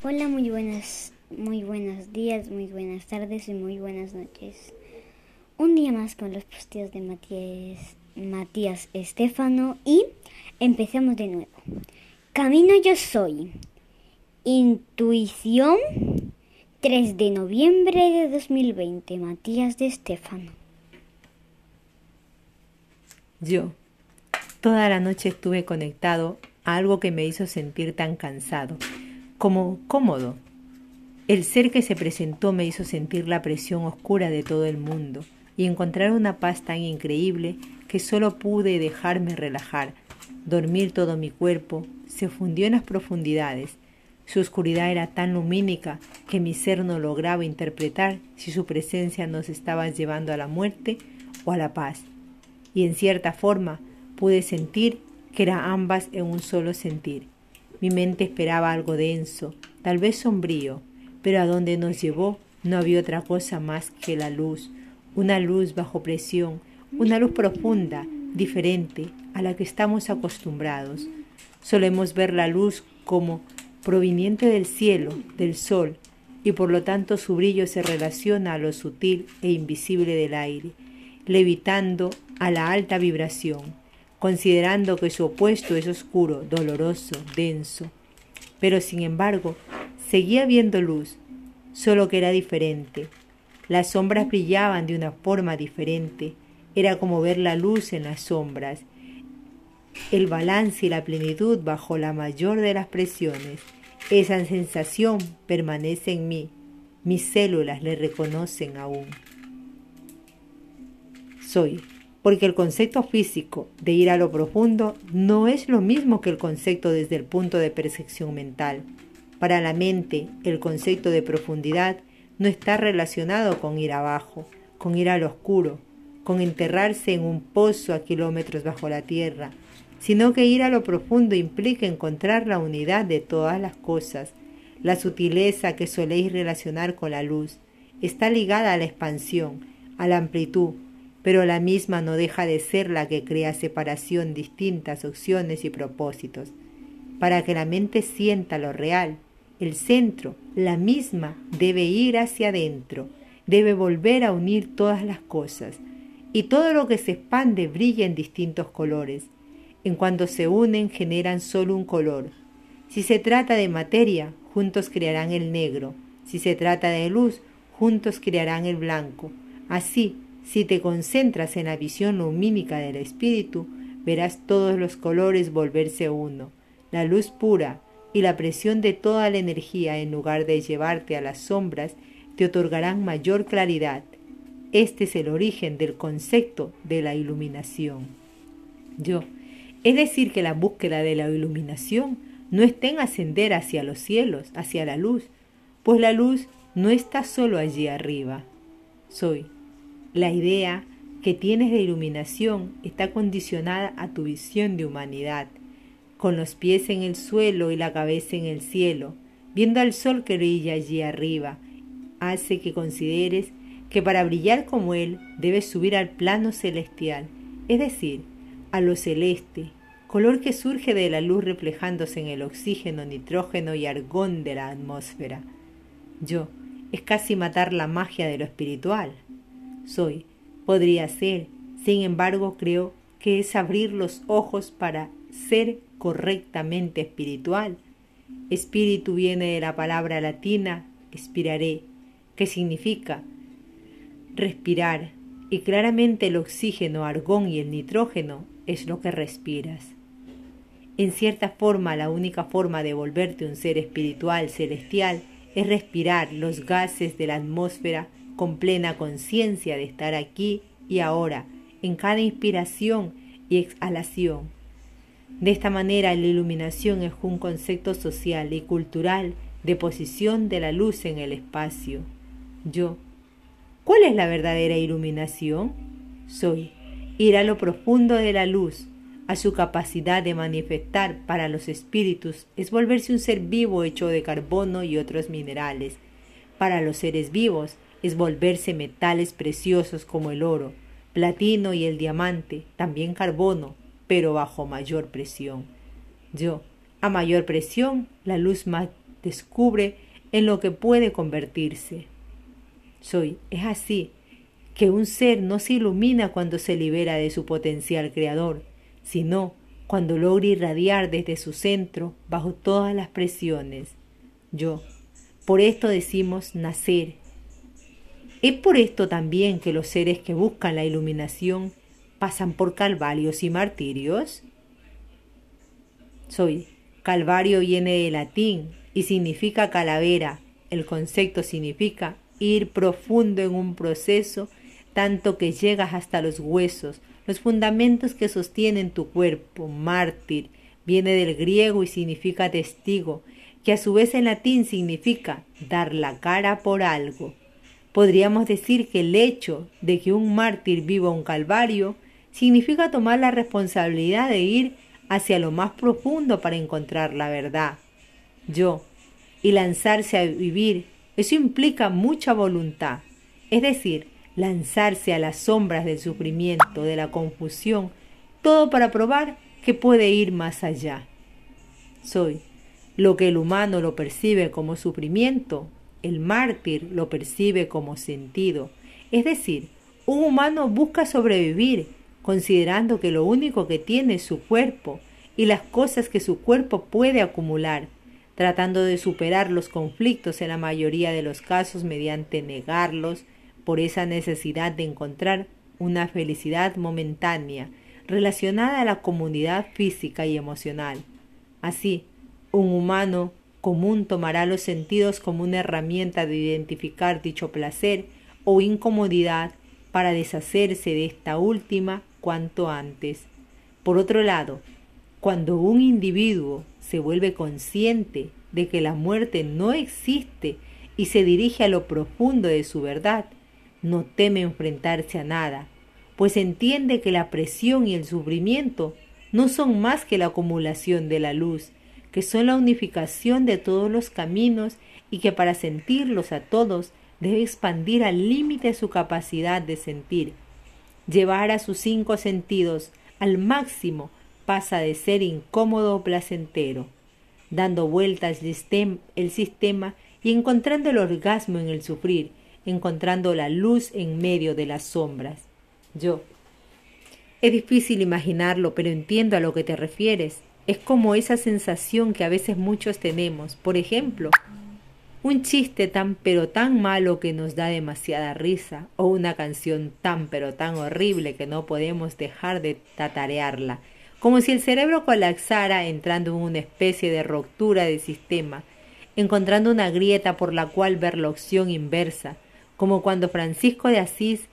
Hola, muy buenas, muy buenos días, muy buenas tardes y muy buenas noches. Un día más con los posteos de Matías, Matías Estefano y empecemos de nuevo. Camino yo soy. Intuición 3 de noviembre de 2020. Matías de Estefano. Yo. Toda la noche estuve conectado a algo que me hizo sentir tan cansado como cómodo. El ser que se presentó me hizo sentir la presión oscura de todo el mundo y encontrar una paz tan increíble que solo pude dejarme relajar, dormir todo mi cuerpo, se fundió en las profundidades. Su oscuridad era tan lumínica que mi ser no lograba interpretar si su presencia nos estaba llevando a la muerte o a la paz. Y en cierta forma pude sentir que era ambas en un solo sentir. Mi mente esperaba algo denso, tal vez sombrío, pero a donde nos llevó no había otra cosa más que la luz, una luz bajo presión, una luz profunda, diferente a la que estamos acostumbrados. Solemos ver la luz como proveniente del cielo, del sol, y por lo tanto su brillo se relaciona a lo sutil e invisible del aire, levitando a la alta vibración considerando que su opuesto es oscuro, doloroso, denso. Pero sin embargo, seguía viendo luz, solo que era diferente. Las sombras brillaban de una forma diferente. Era como ver la luz en las sombras. El balance y la plenitud bajo la mayor de las presiones. Esa sensación permanece en mí. Mis células le reconocen aún. Soy porque el concepto físico de ir a lo profundo no es lo mismo que el concepto desde el punto de percepción mental. Para la mente, el concepto de profundidad no está relacionado con ir abajo, con ir al oscuro, con enterrarse en un pozo a kilómetros bajo la tierra, sino que ir a lo profundo implica encontrar la unidad de todas las cosas, la sutileza que soléis relacionar con la luz, está ligada a la expansión, a la amplitud, pero la misma no deja de ser la que crea separación, distintas opciones y propósitos. Para que la mente sienta lo real, el centro, la misma, debe ir hacia adentro, debe volver a unir todas las cosas, y todo lo que se expande brilla en distintos colores. En cuanto se unen generan solo un color. Si se trata de materia, juntos crearán el negro. Si se trata de luz, juntos crearán el blanco. Así, si te concentras en la visión lumínica del espíritu, verás todos los colores volverse uno, la luz pura y la presión de toda la energía en lugar de llevarte a las sombras te otorgarán mayor claridad. Este es el origen del concepto de la iluminación. Yo, es decir, que la búsqueda de la iluminación no está en ascender hacia los cielos, hacia la luz, pues la luz no está solo allí arriba. Soy la idea que tienes de iluminación está condicionada a tu visión de humanidad, con los pies en el suelo y la cabeza en el cielo, viendo al sol que brilla allí arriba, hace que consideres que para brillar como él debes subir al plano celestial, es decir, a lo celeste, color que surge de la luz reflejándose en el oxígeno, nitrógeno y argón de la atmósfera. Yo, es casi matar la magia de lo espiritual soy. Podría ser, sin embargo, creo que es abrir los ojos para ser correctamente espiritual. Espíritu viene de la palabra latina expiraré, que significa respirar, y claramente el oxígeno, argón y el nitrógeno es lo que respiras. En cierta forma, la única forma de volverte un ser espiritual celestial es respirar los gases de la atmósfera con plena conciencia de estar aquí y ahora, en cada inspiración y exhalación. De esta manera la iluminación es un concepto social y cultural de posición de la luz en el espacio. Yo. ¿Cuál es la verdadera iluminación? Soy. Ir a lo profundo de la luz, a su capacidad de manifestar para los espíritus, es volverse un ser vivo hecho de carbono y otros minerales. Para los seres vivos, es volverse metales preciosos como el oro, platino y el diamante, también carbono, pero bajo mayor presión. Yo, a mayor presión, la luz más descubre en lo que puede convertirse. Soy, es así, que un ser no se ilumina cuando se libera de su potencial creador, sino cuando logra irradiar desde su centro bajo todas las presiones. Yo. Por esto decimos nacer. Es por esto también que los seres que buscan la iluminación pasan por calvarios y martirios. Soy. Calvario viene de latín y significa calavera. El concepto significa ir profundo en un proceso tanto que llegas hasta los huesos, los fundamentos que sostienen tu cuerpo. Mártir viene del griego y significa testigo, que a su vez en latín significa dar la cara por algo. Podríamos decir que el hecho de que un mártir viva un calvario significa tomar la responsabilidad de ir hacia lo más profundo para encontrar la verdad. Yo, y lanzarse a vivir, eso implica mucha voluntad, es decir, lanzarse a las sombras del sufrimiento, de la confusión, todo para probar que puede ir más allá. Soy lo que el humano lo percibe como sufrimiento, el mártir lo percibe como sentido. Es decir, un humano busca sobrevivir, considerando que lo único que tiene es su cuerpo y las cosas que su cuerpo puede acumular, tratando de superar los conflictos en la mayoría de los casos mediante negarlos por esa necesidad de encontrar una felicidad momentánea relacionada a la comunidad física y emocional. Así, un humano común tomará los sentidos como una herramienta de identificar dicho placer o incomodidad para deshacerse de esta última cuanto antes. Por otro lado, cuando un individuo se vuelve consciente de que la muerte no existe y se dirige a lo profundo de su verdad, no teme enfrentarse a nada, pues entiende que la presión y el sufrimiento no son más que la acumulación de la luz, que son la unificación de todos los caminos y que para sentirlos a todos debe expandir al límite su capacidad de sentir. Llevar a sus cinco sentidos al máximo pasa de ser incómodo o placentero, dando vueltas el sistema y encontrando el orgasmo en el sufrir, encontrando la luz en medio de las sombras. Yo. Es difícil imaginarlo, pero entiendo a lo que te refieres. Es como esa sensación que a veces muchos tenemos. Por ejemplo, un chiste tan pero tan malo que nos da demasiada risa, o una canción tan pero tan horrible que no podemos dejar de tatarearla como si el cerebro colapsara entrando en una especie de ruptura de sistema, encontrando una grieta por la cual ver la opción inversa, como cuando Francisco de Asís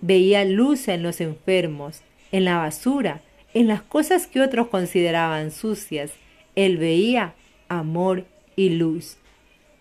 veía luz en los enfermos, en la basura, en las cosas que otros consideraban sucias, él veía amor y luz.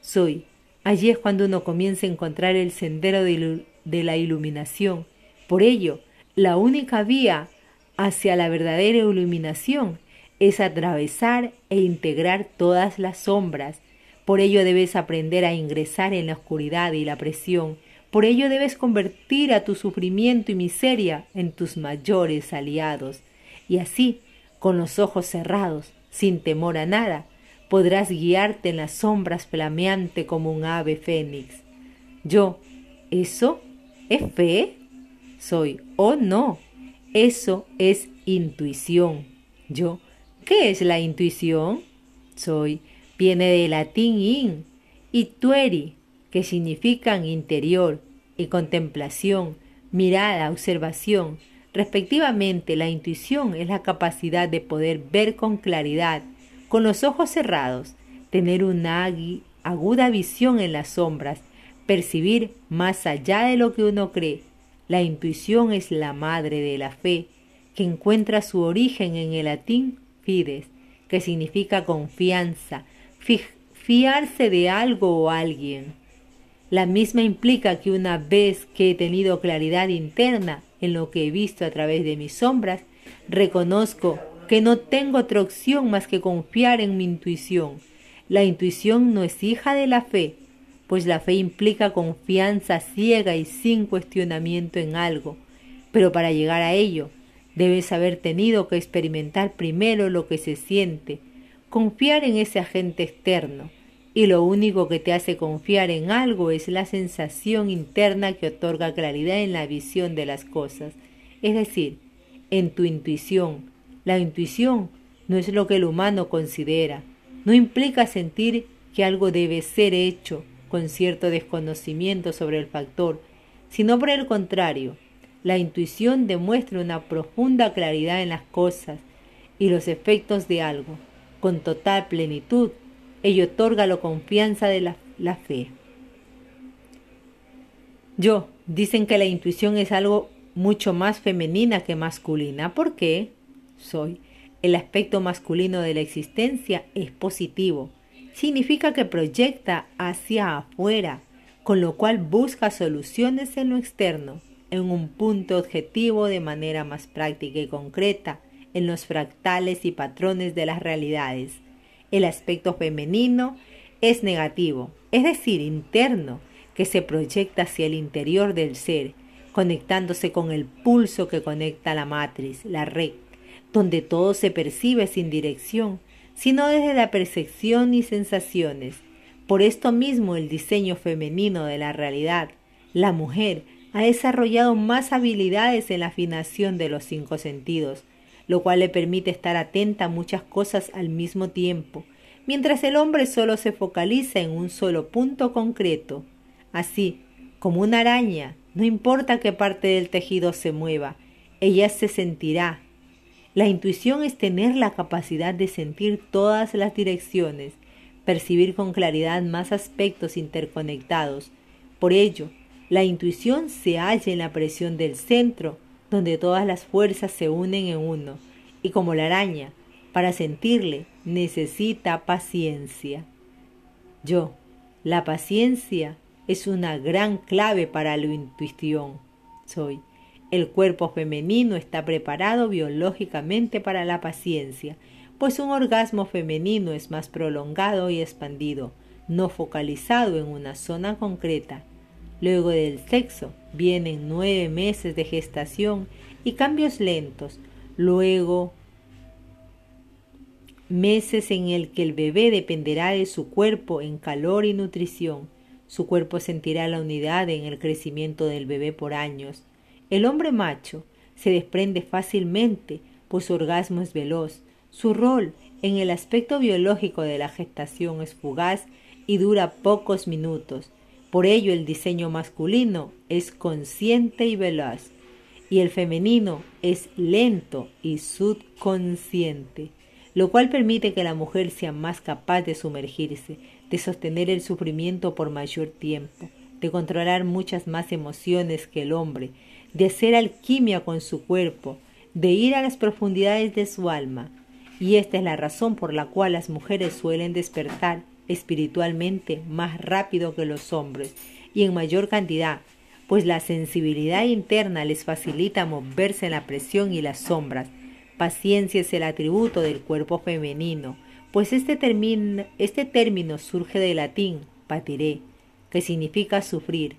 Soy. Allí es cuando uno comienza a encontrar el sendero de, la iluminación. Por ello, la única vía hacia la verdadera iluminación es atravesar e integrar todas las sombras. Por ello debes aprender a ingresar en la oscuridad y la presión. Por ello debes convertir a tu sufrimiento y miseria en tus mayores aliados. Y así, con los ojos cerrados, sin temor a nada, podrás guiarte en las sombras flameante como un ave fénix. Yo, ¿eso es fe? Soy, oh no, eso es intuición. Yo, ¿qué es la intuición? Soy, viene del latín in y tueri, que significan interior y contemplación, mirada, observación. Respectivamente, la intuición es la capacidad de poder ver con claridad, con los ojos cerrados, tener una aguda visión en las sombras, percibir más allá de lo que uno cree, la intuición es la madre de la fe, que encuentra su origen en el latín fides, que significa confianza, fiarse de algo o alguien. La misma implica que una vez que he tenido claridad interna en lo que he visto a través de mis sombras, reconozco que no tengo otra opción más que confiar en mi intuición. La intuición no es hija de la fe, pues la fe implica confianza ciega y sin cuestionamiento en algo, pero para llegar a ello debes haber tenido que experimentar primero lo que se siente, confiar en ese agente externo, y lo único que te hace confiar en algo es la sensación interna que otorga claridad en la visión de las cosas, es decir, en tu intuición. La intuición no es lo que el humano considera, no implica sentir que algo debe ser hecho con cierto desconocimiento sobre el factor, sino por el contrario, la intuición demuestra una profunda claridad en las cosas y los efectos de algo, con total plenitud Ello otorga la confianza de la, la fe. Yo, dicen que la intuición es algo mucho más femenina que masculina. ¿Por qué? Soy. El aspecto masculino de la existencia es positivo. Significa que proyecta hacia afuera, con lo cual busca soluciones en lo externo, en un punto objetivo de manera más práctica y concreta, en los fractales y patrones de las realidades el aspecto femenino es negativo, es decir, interno, que se proyecta hacia el interior del ser, conectándose con el pulso que conecta la matriz, la red, donde todo se percibe sin dirección, sino desde la percepción y sensaciones. Por esto mismo el diseño femenino de la realidad, la mujer, ha desarrollado más habilidades en la afinación de los cinco sentidos, lo cual le permite estar atenta a muchas cosas al mismo tiempo, mientras el hombre solo se focaliza en un solo punto concreto. Así, como una araña, no importa qué parte del tejido se mueva, ella se sentirá. La intuición es tener la capacidad de sentir todas las direcciones, percibir con claridad más aspectos interconectados. Por ello, la intuición se halla en la presión del centro, donde todas las fuerzas se unen en uno, y como la araña, para sentirle necesita paciencia. Yo, la paciencia es una gran clave para la intuición. Soy. El cuerpo femenino está preparado biológicamente para la paciencia, pues un orgasmo femenino es más prolongado y expandido, no focalizado en una zona concreta. Luego del sexo vienen nueve meses de gestación y cambios lentos, luego meses en el que el bebé dependerá de su cuerpo en calor y nutrición. Su cuerpo sentirá la unidad en el crecimiento del bebé por años. El hombre macho se desprende fácilmente, pues su orgasmo es veloz. Su rol en el aspecto biológico de la gestación es fugaz y dura pocos minutos. Por ello el diseño masculino es consciente y veloz, y el femenino es lento y subconsciente, lo cual permite que la mujer sea más capaz de sumergirse, de sostener el sufrimiento por mayor tiempo, de controlar muchas más emociones que el hombre, de hacer alquimia con su cuerpo, de ir a las profundidades de su alma. Y esta es la razón por la cual las mujeres suelen despertar espiritualmente más rápido que los hombres y en mayor cantidad, pues la sensibilidad interna les facilita moverse en la presión y las sombras. Paciencia es el atributo del cuerpo femenino, pues este, este término surge del latín patiré, que significa sufrir.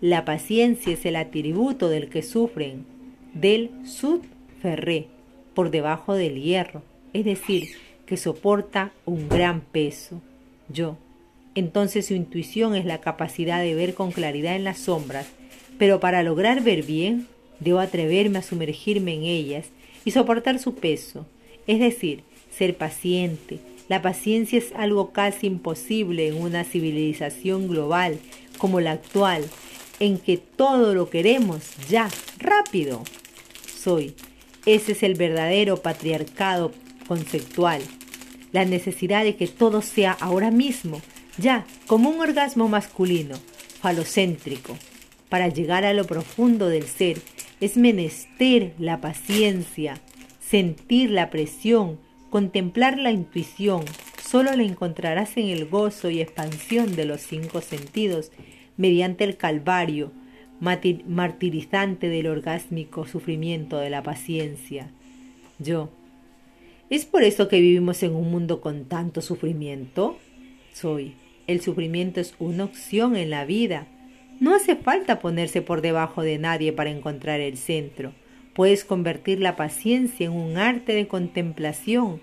La paciencia es el atributo del que sufren, del sud ferré, por debajo del hierro, es decir, que soporta un gran peso yo. Entonces su intuición es la capacidad de ver con claridad en las sombras, pero para lograr ver bien, debo atreverme a sumergirme en ellas y soportar su peso, es decir, ser paciente. La paciencia es algo casi imposible en una civilización global como la actual, en que todo lo queremos ya, rápido. Soy. Ese es el verdadero patriarcado conceptual la necesidad de que todo sea ahora mismo, ya como un orgasmo masculino, falocéntrico. Para llegar a lo profundo del ser es menester la paciencia, sentir la presión, contemplar la intuición. Solo la encontrarás en el gozo y expansión de los cinco sentidos, mediante el calvario martirizante del orgásmico sufrimiento de la paciencia. Yo, ¿Es por eso que vivimos en un mundo con tanto sufrimiento? Soy. El sufrimiento es una opción en la vida. No hace falta ponerse por debajo de nadie para encontrar el centro. Puedes convertir la paciencia en un arte de contemplación,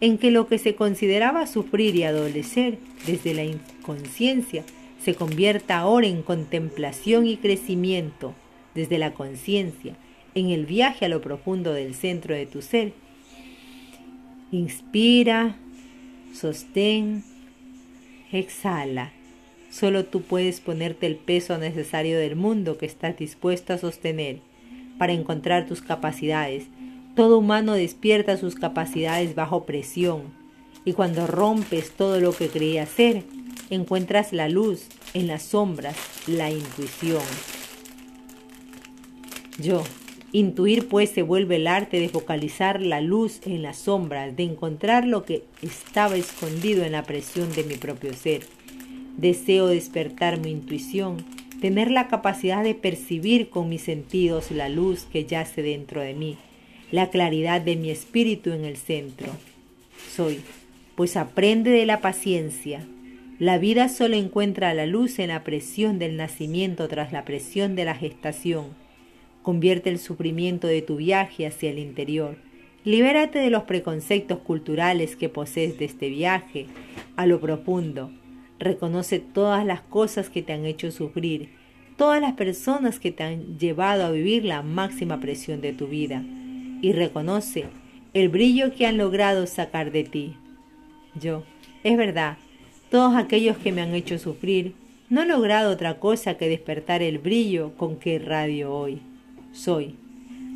en que lo que se consideraba sufrir y adolecer desde la inconsciencia se convierta ahora en contemplación y crecimiento desde la conciencia, en el viaje a lo profundo del centro de tu ser. Inspira, sostén, exhala. Solo tú puedes ponerte el peso necesario del mundo que estás dispuesto a sostener para encontrar tus capacidades. Todo humano despierta sus capacidades bajo presión y cuando rompes todo lo que creías ser, encuentras la luz en las sombras, la intuición. Yo, intuir pues se vuelve el arte de focalizar la luz en las sombras, de encontrar lo que estaba escondido en la presión de mi propio ser. Deseo despertar mi intuición, tener la capacidad de percibir con mis sentidos la luz que yace dentro de mí, la claridad de mi espíritu en el centro. Soy, pues aprende de la paciencia, la vida solo encuentra la luz en la presión del nacimiento tras la presión de la gestación. Convierte el sufrimiento de tu viaje hacia el interior. Libérate de los preconceptos culturales que posees de este viaje a lo profundo. Reconoce todas las cosas que te han hecho sufrir, todas las personas que te han llevado a vivir la máxima presión de tu vida. Y reconoce el brillo que han logrado sacar de ti. Yo, es verdad, todos aquellos que me han hecho sufrir, no he logrado otra cosa que despertar el brillo con que radio hoy soy.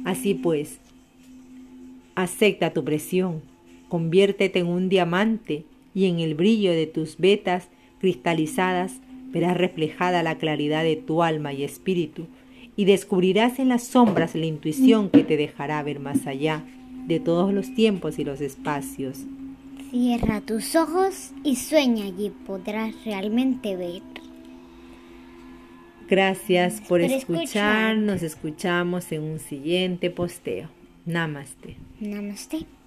Así pues, acepta tu presión, conviértete en un diamante y en el brillo de tus vetas cristalizadas verás reflejada la claridad de tu alma y espíritu y descubrirás en las sombras la intuición que te dejará ver más allá de todos los tiempos y los espacios. Cierra tus ojos y sueña y podrás realmente ver. Gracias por, escuchar. Nos escuchamos en un siguiente posteo. Namaste. Namaste.